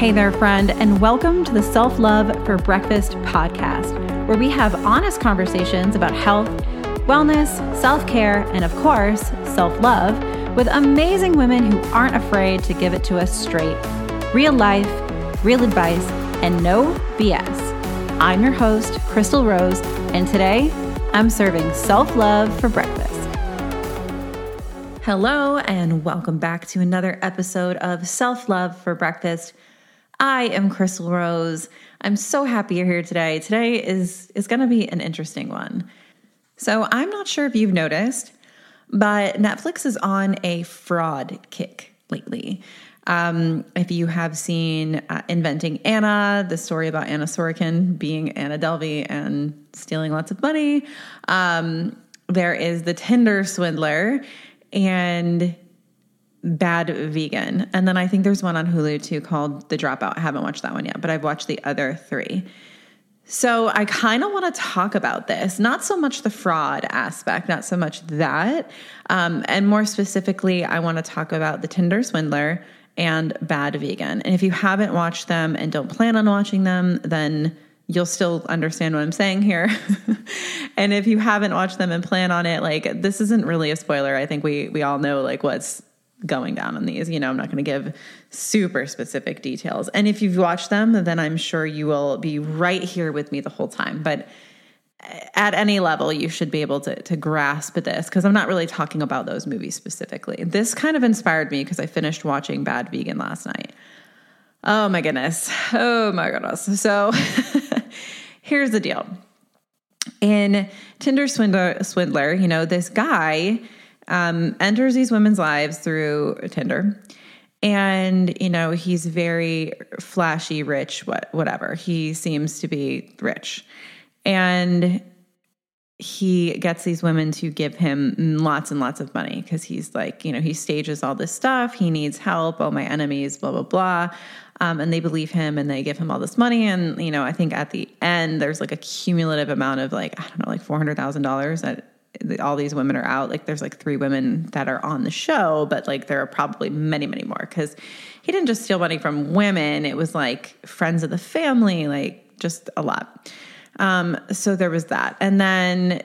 Hey there, friend, and welcome to the Self Love for Breakfast podcast, where we have honest conversations about health, wellness, self care, and of course, self love with amazing women who aren't afraid to give it to us straight. Real life, real advice, and no BS. I'm your host, Chrystal Rose, and today I'm serving self love for breakfast. Hello, and welcome back to another episode of Self Love for Breakfast. I am Chrystal Rose. I'm so happy you're here today. Today is is going to be an interesting one. So, I'm not sure if you've noticed, but Netflix is on a fraud kick lately. Um, if you have seen uh, Inventing Anna, the story about Anna Sorokin being Anna Delvey and stealing lots of money, um, there is the Tinder swindler, and Bad Vegan. And then I think there's one on Hulu too called The Dropout. I haven't watched that one yet, but I've watched the other three. So I kind of want to talk about this, not so much the fraud aspect, not so much that. Um, and more specifically, I want to talk about the Tinder swindler and Bad Vegan. And if you haven't watched them and don't plan on watching them, then you'll still understand what I'm saying here. and if you haven't watched them and plan on it, like this isn't really a spoiler. I think we we all know like what's going down on these. You know, I'm not going to give super specific details. And if you've watched them, then I'm sure you will be right here with me the whole time. But at any level, you should be able to, to grasp this because I'm not really talking about those movies specifically. This kind of inspired me because I finished watching Bad Vegan last night. Oh my goodness. Oh my goodness. So here's the deal. In Tinder Swindler, Swindler, you know, this guy um, enters these women's lives through Tinder. And, you know, he's very flashy, rich, what, whatever. He seems to be rich. And he gets these women to give him lots and lots of money because he's like, you know, he stages all this stuff. He needs help. Oh, my enemies, blah, blah, blah. Um, and they believe him and they give him all this money. And, you know, I think at the end, there's like a cumulative amount of like, I don't know, like $400,000 that all these women are out. Like there's like three women that are on the show, but like there are probably many, many more because he didn't just steal money from women. It was like friends of the family, like just a lot. Um, so there was that. And then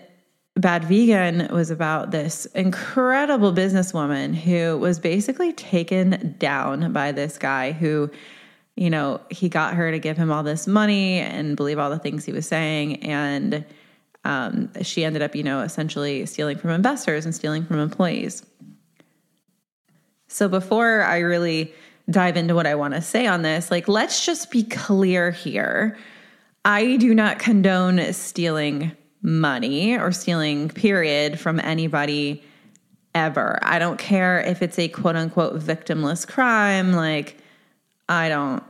Bad Vegan was about this incredible businesswoman who was basically taken down by this guy who, you know, he got her to give him all this money and believe all the things he was saying. And um, she ended up, you know, essentially stealing from investors and stealing from employees. So before I really dive into what I want to say on this, like, let's just be clear here. I do not condone stealing money or stealing, period, from anybody ever. I don't care if it's a quote unquote victimless crime. Like, I don't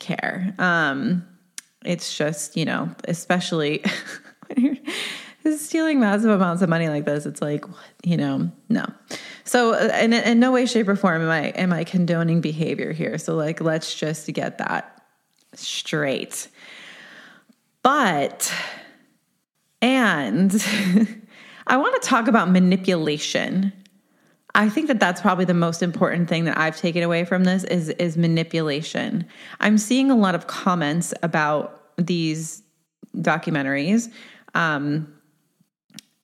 care. Um, it's just, you know, especially stealing massive amounts of money like this, it's like, you know, no. So, uh, in, in no way, shape, or form am I am I condoning behavior here. So, like, let's just get that straight. But, and I want to talk about manipulation. I think that that's probably the most important thing that I've taken away from this is is manipulation. I'm seeing a lot of comments about these documentaries um,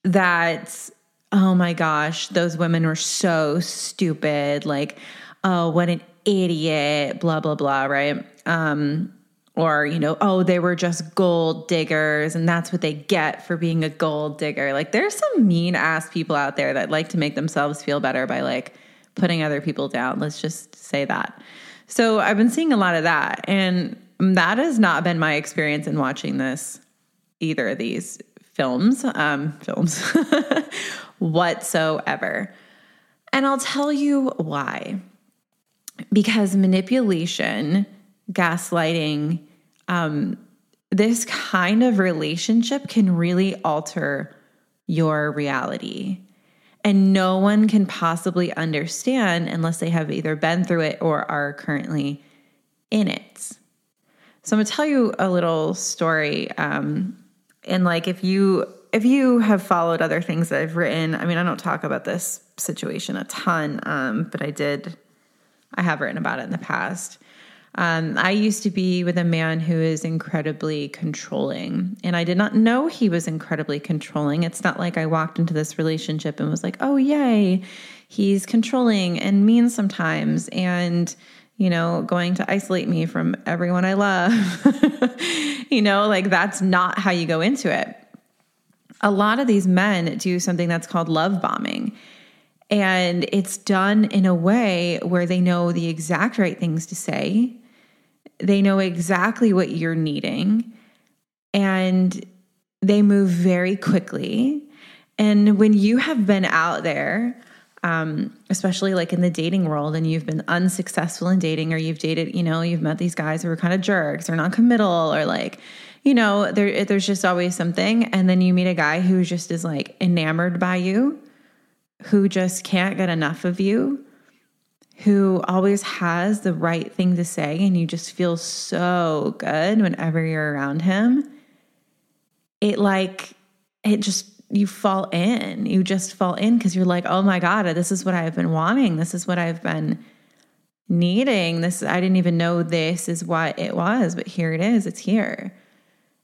that oh my gosh, those women were so stupid. Like, oh, what an idiot, blah, blah, blah, right? Um, or, you know, oh, they were just gold diggers and that's what they get for being a gold digger. Like, there's some mean ass people out there that like to make themselves feel better by like putting other people down. Let's just say that. So, I've been seeing a lot of that. And that has not been my experience in watching this either of these films, um, films whatsoever. And I'll tell you why. Because manipulation, gaslighting, um, this kind of relationship can really alter your reality. And no one can possibly understand unless they have either been through it or are currently in it. So I'm gonna tell you a little story. Um, and like if you if you have followed other things that I've written, I mean, I don't talk about this situation a ton, um, but I did, I have written about it in the past. Um, I used to be with a man who is incredibly controlling, and I did not know he was incredibly controlling. It's not like I walked into this relationship and was like, oh, yay, he's controlling and mean sometimes, and you know, going to isolate me from everyone I love. you know, like that's not how you go into it. A lot of these men do something that's called love bombing. And it's done in a way where they know the exact right things to say. They know exactly what you're needing. And they move very quickly. And when you have been out there um, especially like in the dating world and you've been unsuccessful in dating or you've dated, you know, you've met these guys who are kind of jerks or non-committal or like, you know, there there's just always something. And then you meet a guy who just is like enamored by you, who just can't get enough of you, who always has the right thing to say, and you just feel so good whenever you're around him. It like it just you fall in. You just fall in because you're like, oh my God, this is what I've been wanting. This is what I've been needing. This I didn't even know this is what it was, but here it is. It's here.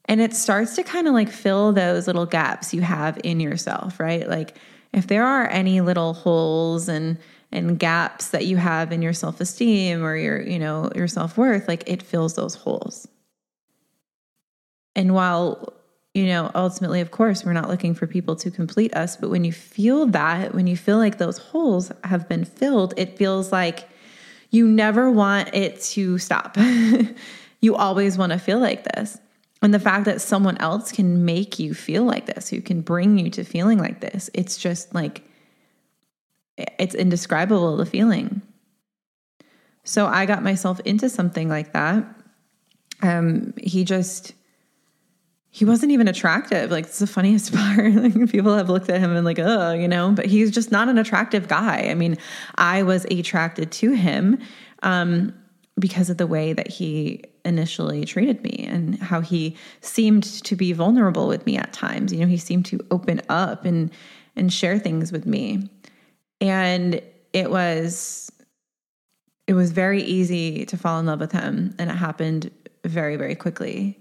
And it starts to kind of like fill those little gaps you have in yourself, right? Like if there are any little holes and and gaps that you have in your self-esteem or your, you know, your self-worth, like it fills those holes. And while you know, ultimately, of course, we're not looking for people to complete us. But when you feel that, when you feel like those holes have been filled, it feels like you never want it to stop. you always want to feel like this. And the fact that someone else can make you feel like this, who can bring you to feeling like this, it's just like, it's indescribable, the feeling. So I got myself into something like that. Um, he just, he wasn't even attractive. Like it's the funniest part. like people have looked at him and like, oh, you know, but he's just not an attractive guy. I mean, I was attracted to him um, because of the way that he initially treated me and how he seemed to be vulnerable with me at times. You know, he seemed to open up and and share things with me. And it was it was very easy to fall in love with him and it happened very very quickly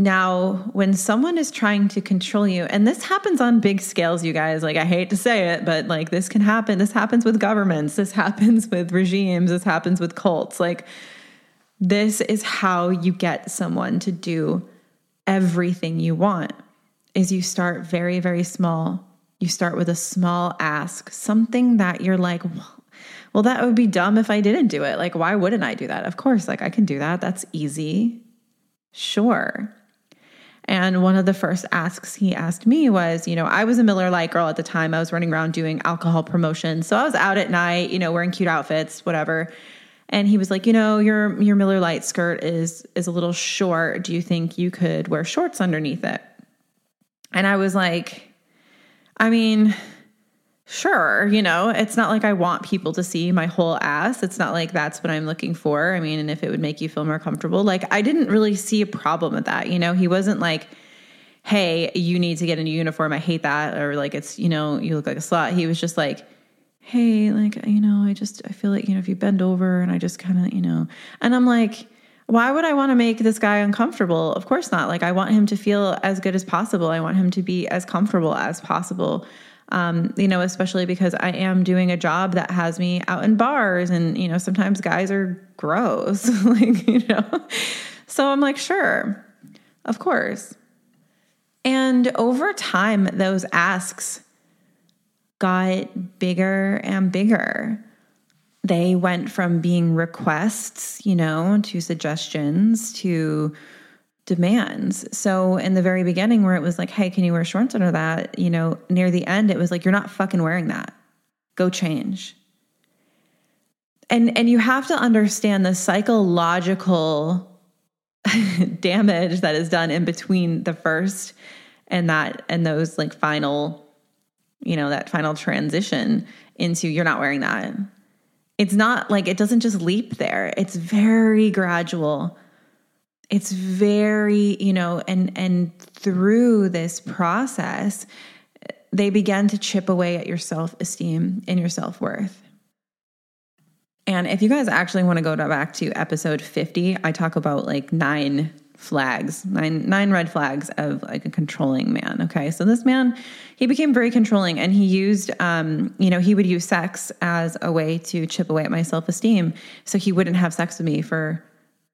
now, when someone is trying to control you, and this happens on big scales, you guys, like I hate to say it, but like this can happen. This happens with governments, this happens with regimes, this happens with cults. Like, this is how you get someone to do everything you want is you start very very small you start with a small ask something that you're like well that would be dumb if i didn't do it like why wouldn't i do that of course like i can do that that's easy sure and one of the first asks he asked me was, you know, I was a Miller Lite girl at the time. I was running around doing alcohol promotion. So I was out at night, you know, wearing cute outfits, whatever. And he was like, you know, your your Miller Lite skirt is is a little short. Do you think you could wear shorts underneath it? And I was like, I mean, sure, you know, it's not like I want people to see my whole ass. It's not like that's what I'm looking for. I mean, and if it would make you feel more comfortable, like I didn't really see a problem with that. You know, he wasn't like, hey, you need to get a new uniform. I hate that. Or like, it's, you know, you look like a slut. He was just like, hey, like, you know, I just, I feel like, you know, if you bend over and I just kind of, you know, and I'm like, why would I want to make this guy uncomfortable? Of course not. Like, I want him to feel as good as possible. I want him to be as comfortable as possible um, you know, especially because I am doing a job that has me out in bars and, you know, sometimes guys are gross, like, you know. So I'm like, sure, of course. And over time, those asks got bigger and bigger. They went from being requests, you know, to suggestions to demands. So in the very beginning where it was like, "Hey, can you wear shorts under that?" you know, near the end it was like, "You're not fucking wearing that. Go change." And and you have to understand the psychological damage that is done in between the first and that and those like final you know, that final transition into you're not wearing that. It's not like it doesn't just leap there. It's very gradual it's very, you know, and and through this process, they begin to chip away at your self-esteem and your self-worth. And if you guys actually want to go back to episode 50, I talk about like nine flags, nine nine red flags of like a controlling man. Okay, so this man he became very controlling, and he used, um, you know, he would use sex as a way to chip away at my self esteem. So he wouldn't have sex with me for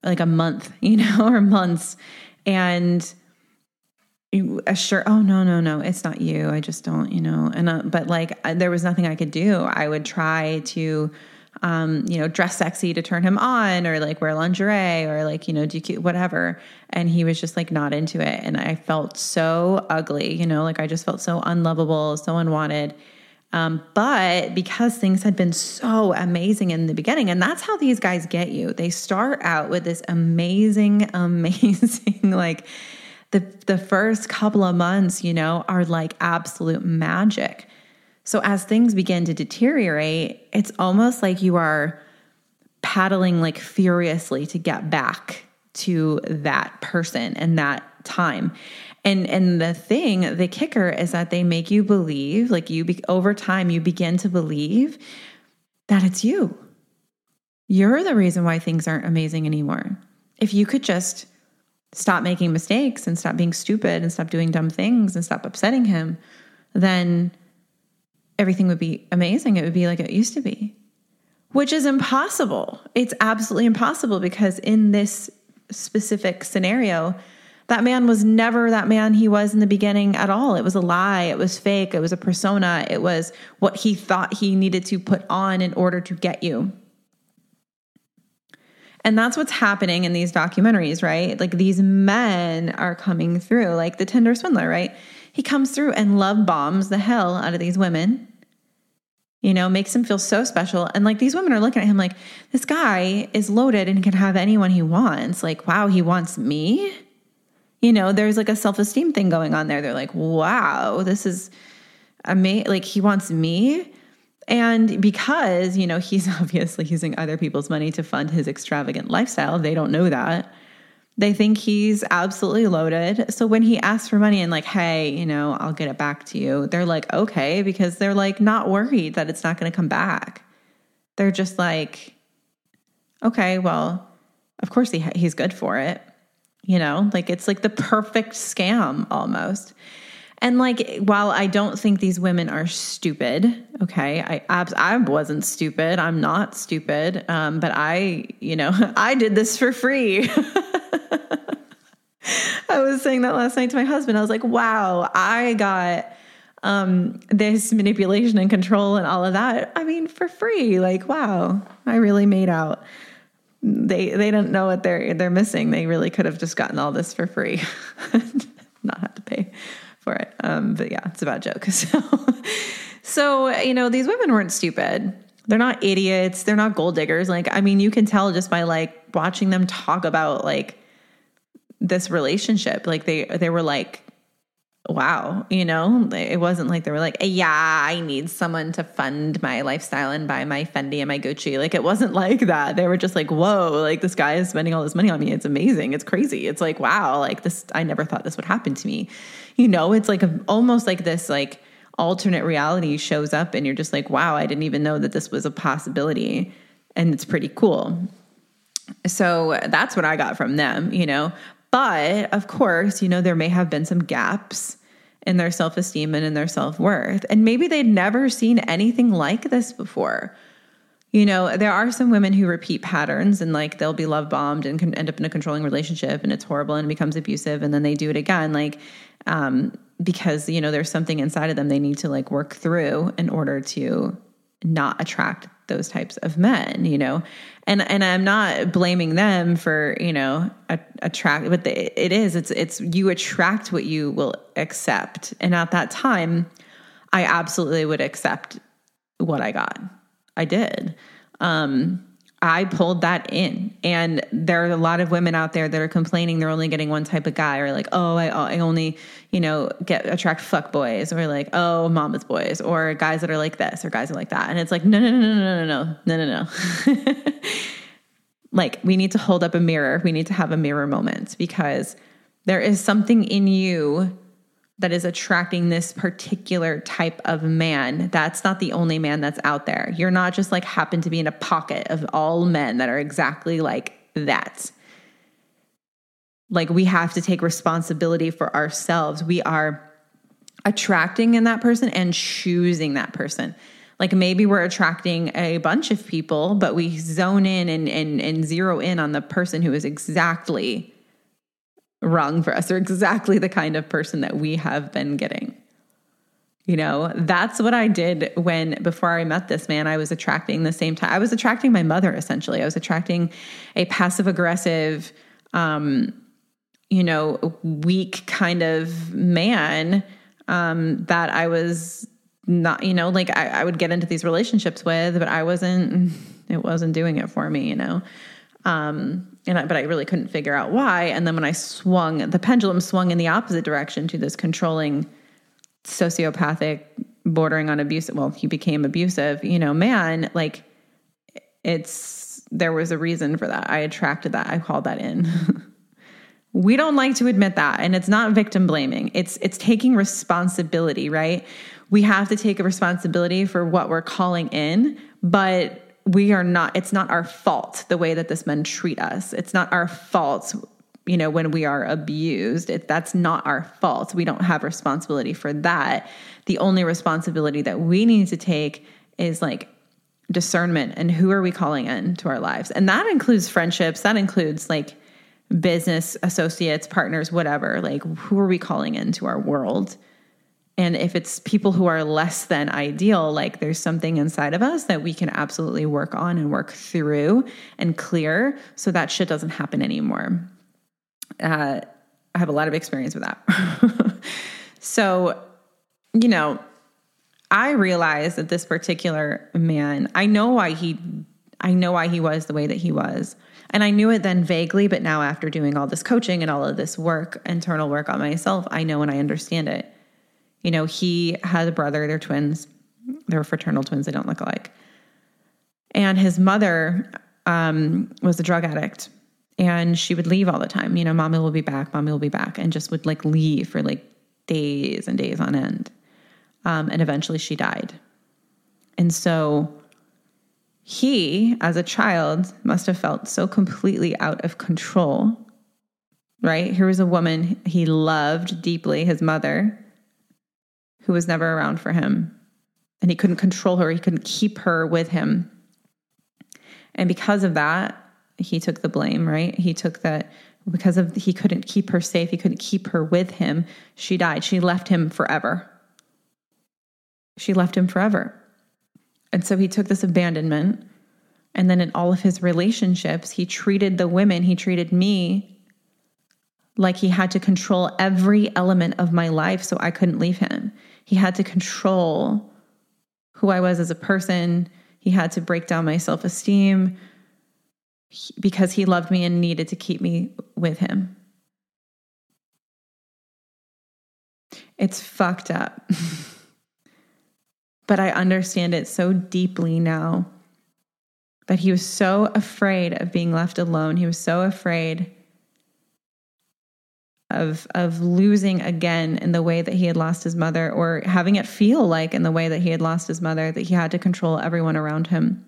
like a month, you know, or months, and assure oh no no no it's not you i just don't you know and uh, but like there was nothing i could do i would try to um, you know, dress sexy to turn him on or like wear lingerie or like, you know, do whatever. And he was just like not into it. And I felt so ugly, you know, like I just felt so unlovable, so unwanted. Um, but because things had been so amazing in the beginning, and that's how these guys get you, they start out with this amazing, amazing, like the the first couple of months, you know, are like absolute magic. So as things begin to deteriorate, it's almost like you are paddling like furiously to get back to that person and that time. And and the thing, the kicker is that they make you believe, like you be, over time you begin to believe that it's you. You're the reason why things aren't amazing anymore. If you could just stop making mistakes and stop being stupid and stop doing dumb things and stop upsetting him, then everything would be amazing. It would be like it used to be, which is impossible. It's absolutely impossible because in this specific scenario, that man was never that man he was in the beginning at all. It was a lie. It was fake. It was a persona. It was what he thought he needed to put on in order to get you. And that's what's happening in these documentaries, right? Like these men are coming through, like the Tinder swindler, right? He comes through and love bombs the hell out of these women. You know, makes them feel so special. And like these women are looking at him like, this guy is loaded and can have anyone he wants. Like, wow, he wants me. You know, there's like a self esteem thing going on there. They're like, wow, this is amazing. Like, he wants me. And because, you know, he's obviously using other people's money to fund his extravagant lifestyle, they don't know that. They think he's absolutely loaded. So when he asks for money and, like, hey, you know, I'll get it back to you, they're like, okay, because they're like not worried that it's not going to come back. They're just like, okay, well, of course he, he's good for it. You know, like it's like the perfect scam almost. And like, while I don't think these women are stupid, okay, I I wasn't stupid. I'm not stupid. Um, but I, you know, I did this for free. I was saying that last night to my husband. I was like, wow, I got um, this manipulation and control and all of that. I mean, for free. Like, wow, I really made out. They they don't know what they're they're missing. They really could have just gotten all this for free, not had to pay for it. Um, but yeah, it's a bad joke. So, so you know, these women weren't stupid. They're not idiots. They're not gold diggers. Like, I mean, you can tell just by like watching them talk about like this relationship. Like they they were like, wow, you know, it wasn't like they were like, yeah, I need someone to fund my lifestyle and buy my Fendi and my Gucci. Like it wasn't like that. They were just like, whoa, like this guy is spending all this money on me. It's amazing. It's crazy. It's like, wow, like this, I never thought this would happen to me. You know, it's like a, almost like this, like alternate reality shows up and you're just like, wow, I didn't even know that this was a possibility. And it's pretty cool. So that's what I got from them, you know. But of course, you know, there may have been some gaps in their self esteem and in their self worth. And maybe they'd never seen anything like this before. You know, there are some women who repeat patterns and like they'll be love bombed and can end up in a controlling relationship and it's horrible and it becomes abusive and then they do it again. Like, um, because, you know, there's something inside of them they need to like work through in order to not attract those types of men, you know. And and I'm not blaming them for, you know, attract but the, it is it's it's you attract what you will accept. And at that time, I absolutely would accept what I got. I did. Um I pulled that in. And there are a lot of women out there that are complaining they're only getting one type of guy or like, oh, I, I only, you know, get attract fuck boys or like, oh, mama's boys or guys that are like this or guys are like that. And it's like, no, no, no, no, no, no, no, no, no, no. like we need to hold up a mirror. We need to have a mirror moment because there is something in you that is attracting this particular type of man. That's not the only man that's out there. You're not just like happen to be in a pocket of all men that are exactly like that. Like we have to take responsibility for ourselves. We are attracting in that person and choosing that person. Like maybe we're attracting a bunch of people, but we zone in and, and, and zero in on the person who is exactly wrong for us or exactly the kind of person that we have been getting. You know, that's what I did when before I met this man, I was attracting the same time. I was attracting my mother essentially. I was attracting a passive aggressive, um, you know, weak kind of man um, that I was not, you know, like I, I would get into these relationships with, but I wasn't, it wasn't doing it for me, you know. Um, and I, but I really couldn't figure out why. And then when I swung, the pendulum swung in the opposite direction to this controlling, sociopathic, bordering on abusive. Well, he became abusive. You know, man, like it's there was a reason for that. I attracted that. I called that in. we don't like to admit that, and it's not victim blaming. It's it's taking responsibility, right? We have to take a responsibility for what we're calling in, but we are not it's not our fault the way that this men treat us. It's not our fault you know when we are abused. It, that's not our fault. We don't have responsibility for that. The only responsibility that we need to take is like discernment and who are we calling in to our lives. And that includes friendships. That includes like business associates partners whatever. Like who are we calling into our world and if it's people who are less than ideal, like there's something inside of us that we can absolutely work on and work through and clear so that shit doesn't happen anymore. Uh, I have a lot of experience with that. so, you know, I realized that this particular man, I know why he I know why he was the way that he was. And I knew it then vaguely, but now after doing all this coaching and all of this work, internal work on myself, I know and I understand it. You know, he had a brother, they're twins. They're fraternal twins, they don't look alike. And his mother um, was a drug addict and she would leave all the time. You know, mommy will be back, mommy will be back, and just would like leave for like days and days on end. Um, and eventually she died. And so he, as a child, must have felt so completely out of control, right? Here was a woman he loved deeply, his mother, who was never around for him. And he couldn't control her, he couldn't keep her with him. And because of that, he took the blame, right? He took that because of he couldn't keep her safe, he couldn't keep her with him. She died. She left him forever. She left him forever. And so he took this abandonment. And then in all of his relationships, he treated the women, he treated me like he had to control every element of my life so I couldn't leave him. He had to control who I was as a person. He had to break down my self esteem because he loved me and needed to keep me with him. It's fucked up. but I understand it so deeply now that he was so afraid of being left alone. He was so afraid of of losing again in the way that he had lost his mother or having it feel like in the way that he had lost his mother that he had to control everyone around him.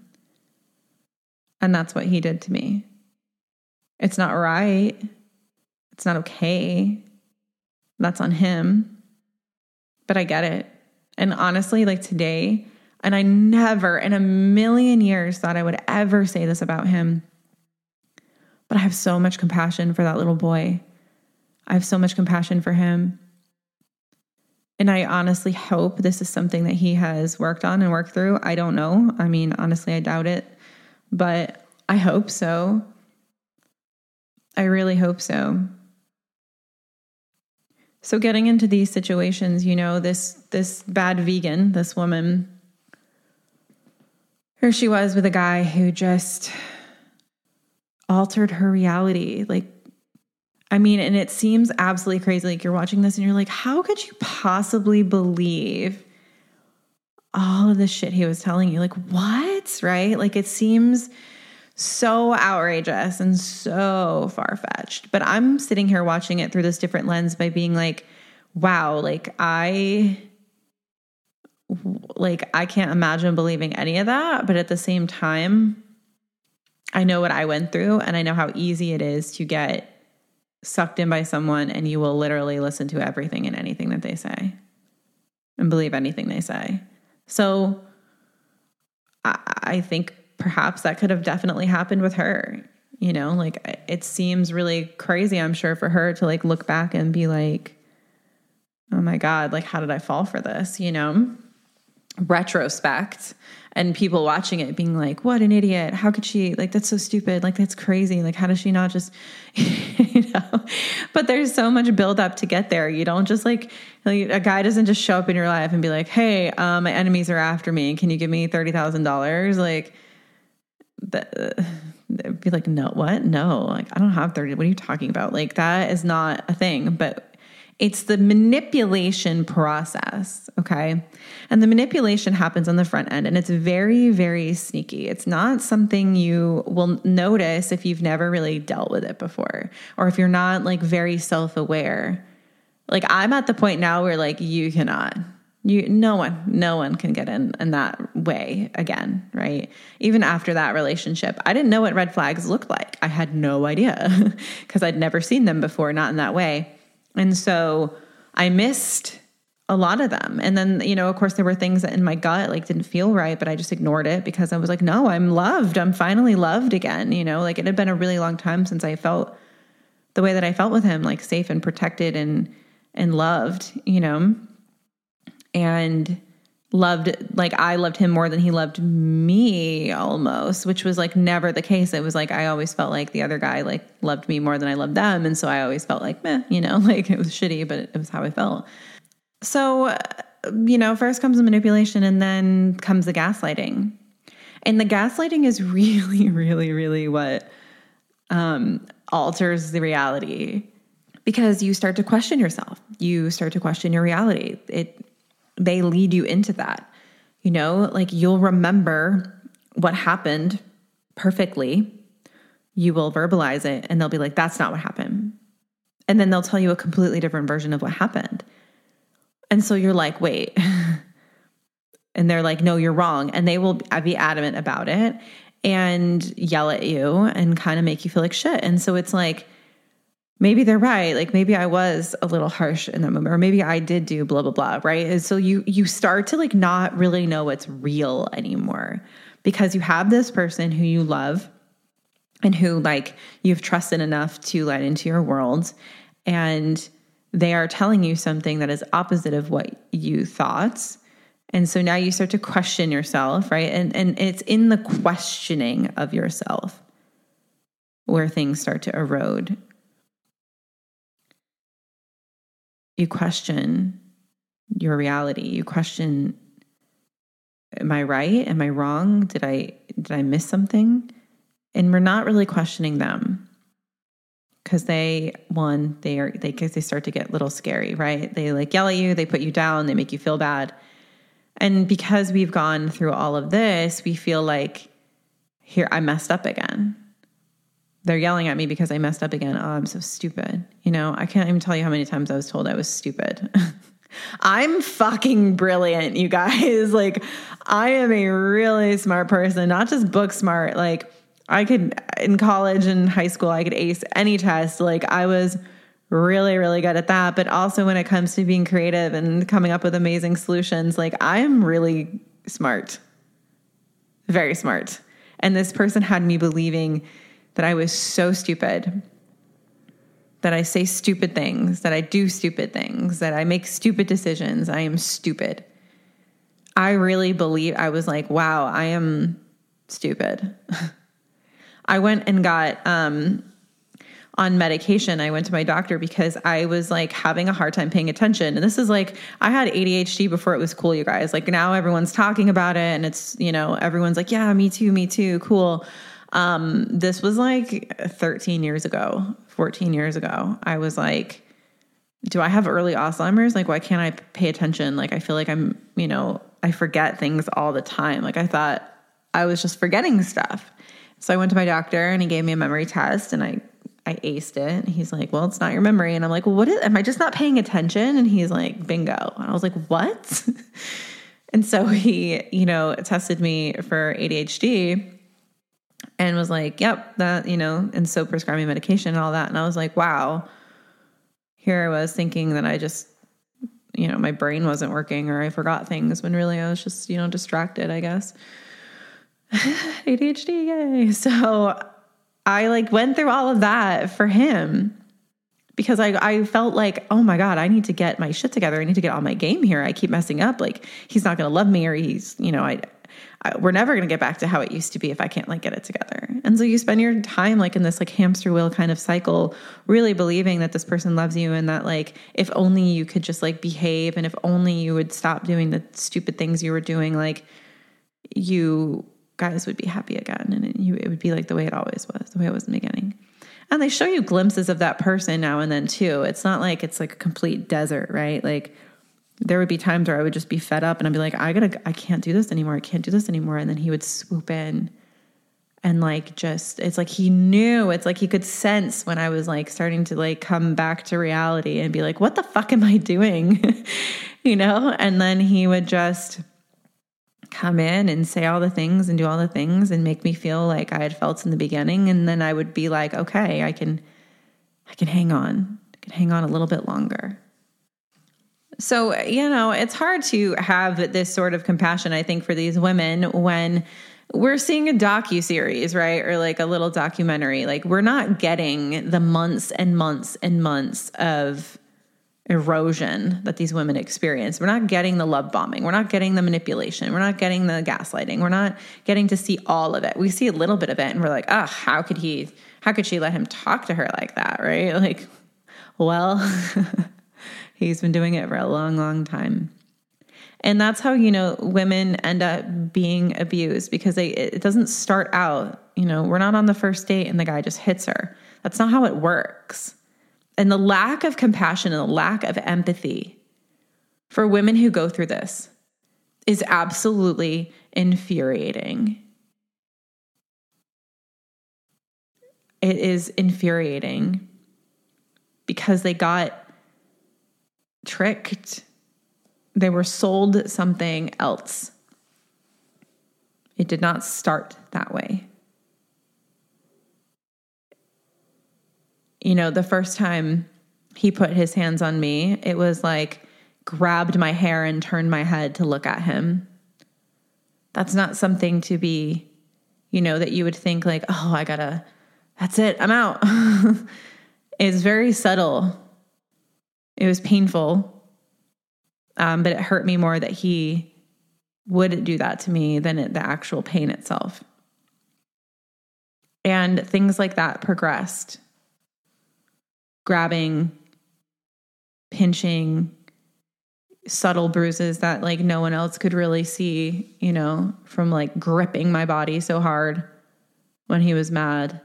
And that's what he did to me. It's not right. It's not okay. That's on him. But i get it. And honestly like today and i never in a million years thought i would ever say this about him but i have so much compassion for that little boy I have so much compassion for him. And I honestly hope this is something that he has worked on and worked through. I don't know. I mean, honestly, I doubt it, but I hope so. I really hope so. So getting into these situations, you know, this this bad vegan, this woman here she was with a guy who just altered her reality, like I mean, and it seems absolutely crazy. Like you're watching this and you're like, how could you possibly believe all of the shit he was telling you? Like, what? Right? Like it seems so outrageous and so far fetched. But I'm sitting here watching it through this different lens by being like, wow, like I like I can't imagine believing any of that, but at the same time I know what I went through and I know how easy it is to get sucked in by someone and you will literally listen to everything and anything that they say and believe anything they say. So I, I think perhaps that could have definitely happened with her. You know, like it seems really crazy, I'm sure, for her to like look back and be like, oh my God, like, how did I fall for this? You know, retrospect and people watching it being like, what an idiot. How could she, like, that's so stupid. Like, that's crazy. Like, how does she not just, you know? But there's so much build up to get there. You don't just like, like a guy doesn't just show up in your life and be like, hey, um, my enemies are after me. Can you give me $30,000? Like, the, uh, be like, no, what? No, like, I don't have 30. What are you talking about? Like, that is not a thing. But it's the manipulation process, okay? And the manipulation happens on the front end and it's very, very sneaky. It's not something you will notice if you've never really dealt with it before or if you're not like very self aware. Like, I'm at the point now where like you cannot. You, no one, no one can get in in that way again, right? Even after that relationship, I didn't know what red flags looked like. I had no idea because I'd never seen them before, not in that way. And so I missed a lot of them. And then, you know, of course, there were things that in my gut like didn't feel right, but I just ignored it because I was like, no, I'm loved. I'm finally loved again. You know, like it had been a really long time since I felt the way that I felt with him, like safe and protected and and loved, you know. And loved like I loved him more than he loved me almost, which was like never the case. It was like I always felt like the other guy like loved me more than I loved them, and so I always felt like meh, you know, like it was shitty, but it was how I felt. So, you know, first comes the manipulation, and then comes the gaslighting, and the gaslighting is really, really, really what um, alters the reality because you start to question yourself. You start to question your reality. It they lead you into that. You know, like you'll remember what happened perfectly. You will verbalize it and they'll be like, that's not what happened. And then they'll tell you a completely different version of what happened. And so you're like, wait. and they're like, no, you're wrong. And they will be adamant about it and yell at you and kind of make you feel like shit. And so it's like, maybe they're right. Like maybe i was a little harsh in that moment or maybe i did do blah blah blah right? And so you you start to like not really know what's real anymore because you have this person who you love and who like you've trusted enough to let into your world and they are telling you something that is opposite of what you thought. And so now you start to question yourself right? And and it's in the questioning of yourself where things start to erode you question your reality. You question am I right? Am I wrong? Did I did I miss something? And we're not really questioning them because they one they are they cause they start to get a little scary, right? They like yell at you, they put you down, they make you feel bad. And because we've gone through all of this, we feel like here I messed up again they're yelling at me because I messed up again. Oh, I'm so stupid. You know, I can't even tell you how many times I was told I was stupid. I'm fucking brilliant, you guys. Like, I am a really smart person, not just book smart. Like, I could, in college and high school, I could ace any test. Like, I was really, really good at that. But also, when it comes to being creative and coming up with amazing solutions, like, I am really smart, very smart. And this person had me believing that I was so stupid, that I say stupid things, that I do stupid things, that I make stupid decisions. I am stupid. I really believe I was like, wow, I am stupid. I went and got um, on medication. I went to my doctor because I was like having a hard time paying attention. And this is like, I had ADHD before it was cool, you guys. Like now everyone's talking about it and it's, you know, everyone's like, yeah, me too, me too, cool. Um, this was like 13 years ago, 14 years ago. I was like, do I have early Alzheimer's? Like, why can't I pay attention? Like, I feel like I'm, you know, I forget things all the time. Like, I thought I was just forgetting stuff. So I went to my doctor and he gave me a memory test and I I aced it. And he's like, "Well, it's not your memory." And I'm like, "Well, what is am I just not paying attention?" And he's like, "Bingo." And I was like, "What?" and so he, you know, tested me for ADHD and was like, "Yep, that, you know," and so prescribing medication and all that. And I was like, "Wow." Here I was thinking that I just you know, my brain wasn't working or I forgot things when really I was just, you know, distracted, I guess. ADHD, yay. So I like went through all of that for him because I, I felt like, oh my God, I need to get my shit together. I need to get on my game here. I keep messing up. Like he's not going to love me or he's, you know, I, We're never going to get back to how it used to be if I can't like get it together. And so you spend your time like in this like hamster wheel kind of cycle, really believing that this person loves you and that like if only you could just like behave and if only you would stop doing the stupid things you were doing, like you guys would be happy again and it, you, it would be like the way it always was, the way it was in the beginning. And they show you glimpses of that person now and then too. It's not like it's like a complete desert, right? Like there would be times where I would just be fed up and I'd be like, I gotta, I can't do this anymore. I can't do this anymore. And then he would swoop in and like just, it's like he knew, it's like he could sense when I was like starting to like come back to reality and be like, what the fuck am I doing? you know? And then he would just, come in and say all the things and do all the things and make me feel like I had felt in the beginning and then I would be like okay I can I can hang on I can hang on a little bit longer so you know it's hard to have this sort of compassion I think for these women when we're seeing a docu series right or like a little documentary like we're not getting the months and months and months of erosion that these women experience. We're not getting the love bombing. We're not getting the manipulation. We're not getting the gaslighting. We're not getting to see all of it. We see a little bit of it and we're like, oh, how could he, how could she let him talk to her like that? Right. Like, well, he's been doing it for a long, long time. And that's how, you know, women end up being abused because they, it doesn't start out, you know, we're not on the first date and the guy just hits her. That's not how it works and the lack of compassion and the lack of empathy for women who go through this is absolutely infuriating. It is infuriating because they got tricked. They were sold something else. It did not start that way. you know, the first time he put his hands on me, it was like grabbed my hair and turned my head to look at him. That's not something to be, you know, that you would think like, oh, I gotta, that's it, I'm out. it's very subtle. It was painful. Um, but it hurt me more that he would do that to me than it, the actual pain itself. And things like that progressed grabbing, pinching, subtle bruises that like no one else could really see, you know, from like gripping my body so hard when he was mad.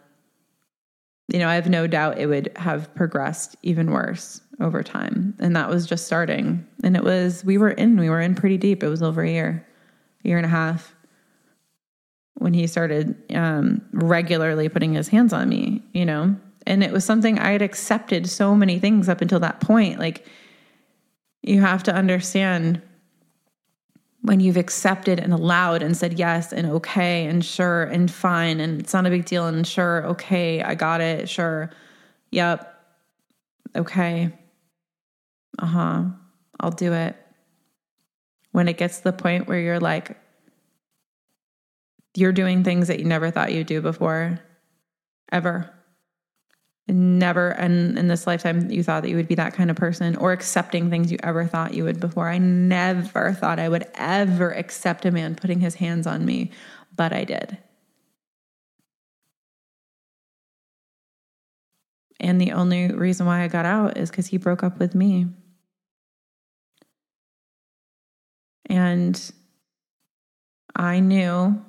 You know, I have no doubt it would have progressed even worse over time. And that was just starting. And it was, we were in, we were in pretty deep. It was over a year, year and a half when he started um, regularly putting his hands on me, you know? And it was something I had accepted so many things up until that point. Like, you have to understand when you've accepted and allowed and said yes and okay and sure and fine and it's not a big deal and sure, okay, I got it, sure, yep, okay, uh huh, I'll do it. When it gets to the point where you're like, you're doing things that you never thought you'd do before, ever never and in this lifetime you thought that you would be that kind of person or accepting things you ever thought you would before. I never thought I would ever accept a man putting his hands on me, but I did. And the only reason why I got out is because he broke up with me. And I knew,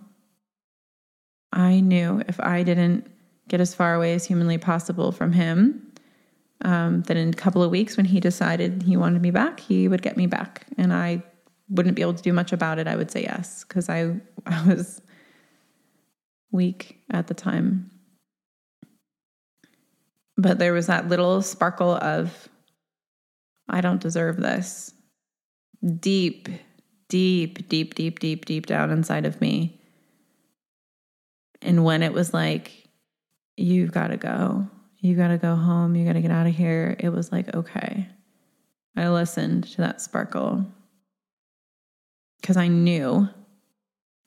I knew if I didn't get as far away as humanly possible from him. Um, then in a couple of weeks, when he decided he wanted me back, he would get me back, and I wouldn't be able to do much about it. I would say yes because I I was weak at the time. But there was that little sparkle of, I don't deserve this. Deep, deep, deep, deep, deep, deep down inside of me. And when it was like, you've got to go, you got to go home, you got to get out of here, it was like, okay. I listened to that sparkle because I knew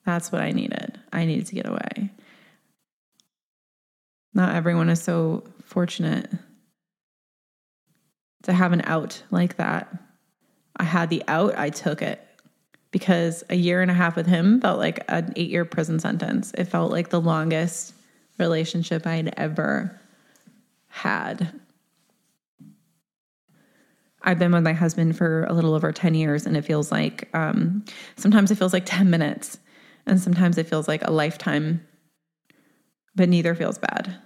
that's what I needed. I needed to get away. Not everyone is so fortunate to have an out like that. I had the out, I took it because a year and a half with him felt like an eight year prison sentence. It felt like the longest relationship I'd ever had. I've been with my husband for a little over 10 years, and it feels like um, sometimes it feels like 10 minutes, and sometimes it feels like a lifetime, but neither feels bad.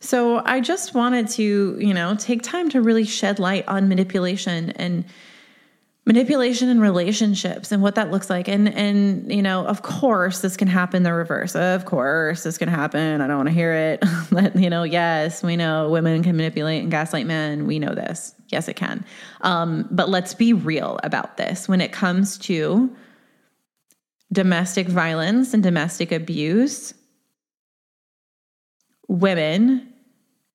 So I just wanted to, you know, take time to really shed light on manipulation and manipulation in relationships and what that looks like. And and you know of course this can happen the reverse. Of course this can happen. I don't want to hear it. But you know yes we know women can manipulate and gaslight men. We know this. Yes it can. Um, but let's be real about this. When it comes to domestic violence and domestic abuse women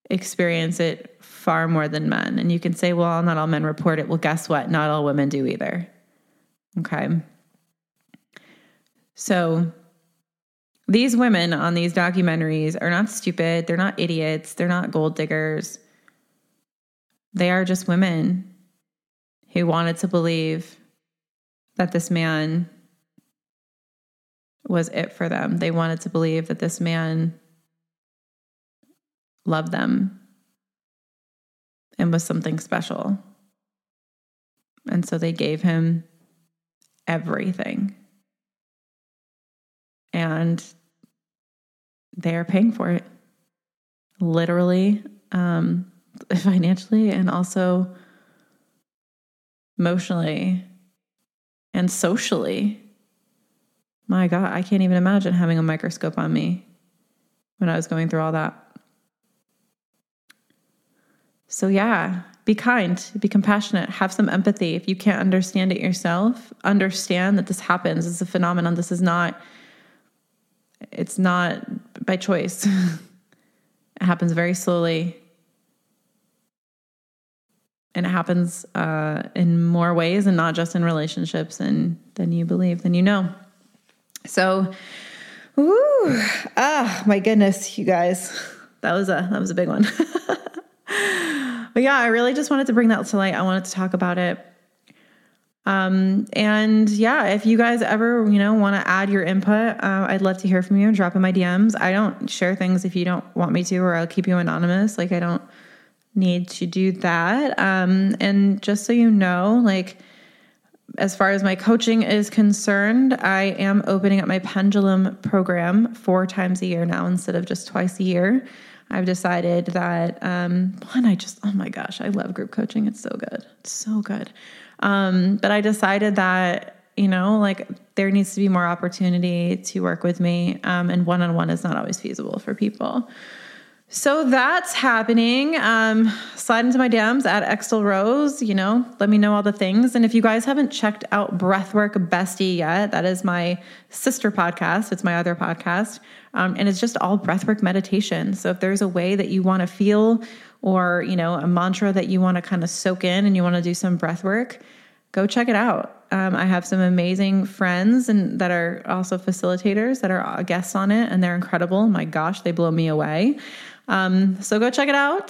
experience it far more than men. And you can say, well, not all men report it. Well, guess what? Not all women do either. Okay. So these women on these documentaries are not stupid. They're not idiots. They're not gold diggers. They are just women who wanted to believe that this man was it for them. They wanted to believe that this man loved them and was something special. And so they gave him everything. And they are paying for it literally, um, financially, and also emotionally and socially. My God, I can't even imagine having a microscope on me when I was going through all that. So, yeah, be kind, be compassionate, have some empathy. If you can't understand it yourself, understand that this happens. It's a phenomenon. This is not, it's not by choice. it happens very slowly. And it happens uh, in more ways and not just in relationships and than you believe, than you know. So, ooh, ah, my goodness, you guys, that was a that was a big one. but yeah, I really just wanted to bring that to light. I wanted to talk about it. Um, and yeah, if you guys ever, you know, want to add your input, uh, I'd love to hear from you. And drop in my DMs. I don't share things if you don't want me to, or I'll keep you anonymous. Like I don't need to do that. Um, and just so you know, like as far as my coaching is concerned, I am opening up my pendulum program four times a year now instead of just twice a year. I've decided that um, one, I just oh my gosh, I love group coaching. It's so good, it's so good. Um, but I decided that you know, like there needs to be more opportunity to work with me, um, and one on one is not always feasible for people. So that's happening. Um, slide into my DMs at Extel Rose. You know, let me know all the things. And if you guys haven't checked out Breathwork Bestie yet, that is my sister podcast. It's my other podcast, um, and it's just all breathwork meditation. So if there's a way that you want to feel, or you know, a mantra that you want to kind of soak in, and you want to do some breath work, go check it out. Um, I have some amazing friends and that are also facilitators that are guests on it, and they're incredible. My gosh, they blow me away. Um, so go check it out.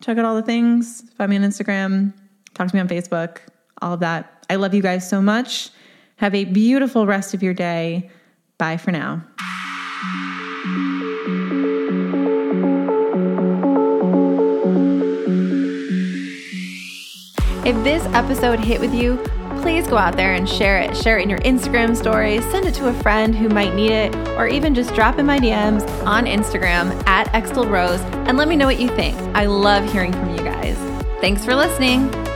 Check out all the things. Find me on Instagram. Talk to me on Facebook. All of that. I love you guys so much. Have a beautiful rest of your day. Bye for now. If this episode hit with you, please go out there and share it. Share it in your Instagram stories, send it to a friend who might need it, or even just drop in my DMs on Instagram at Extel Rose and let me know what you think. I love hearing from you guys. Thanks for listening.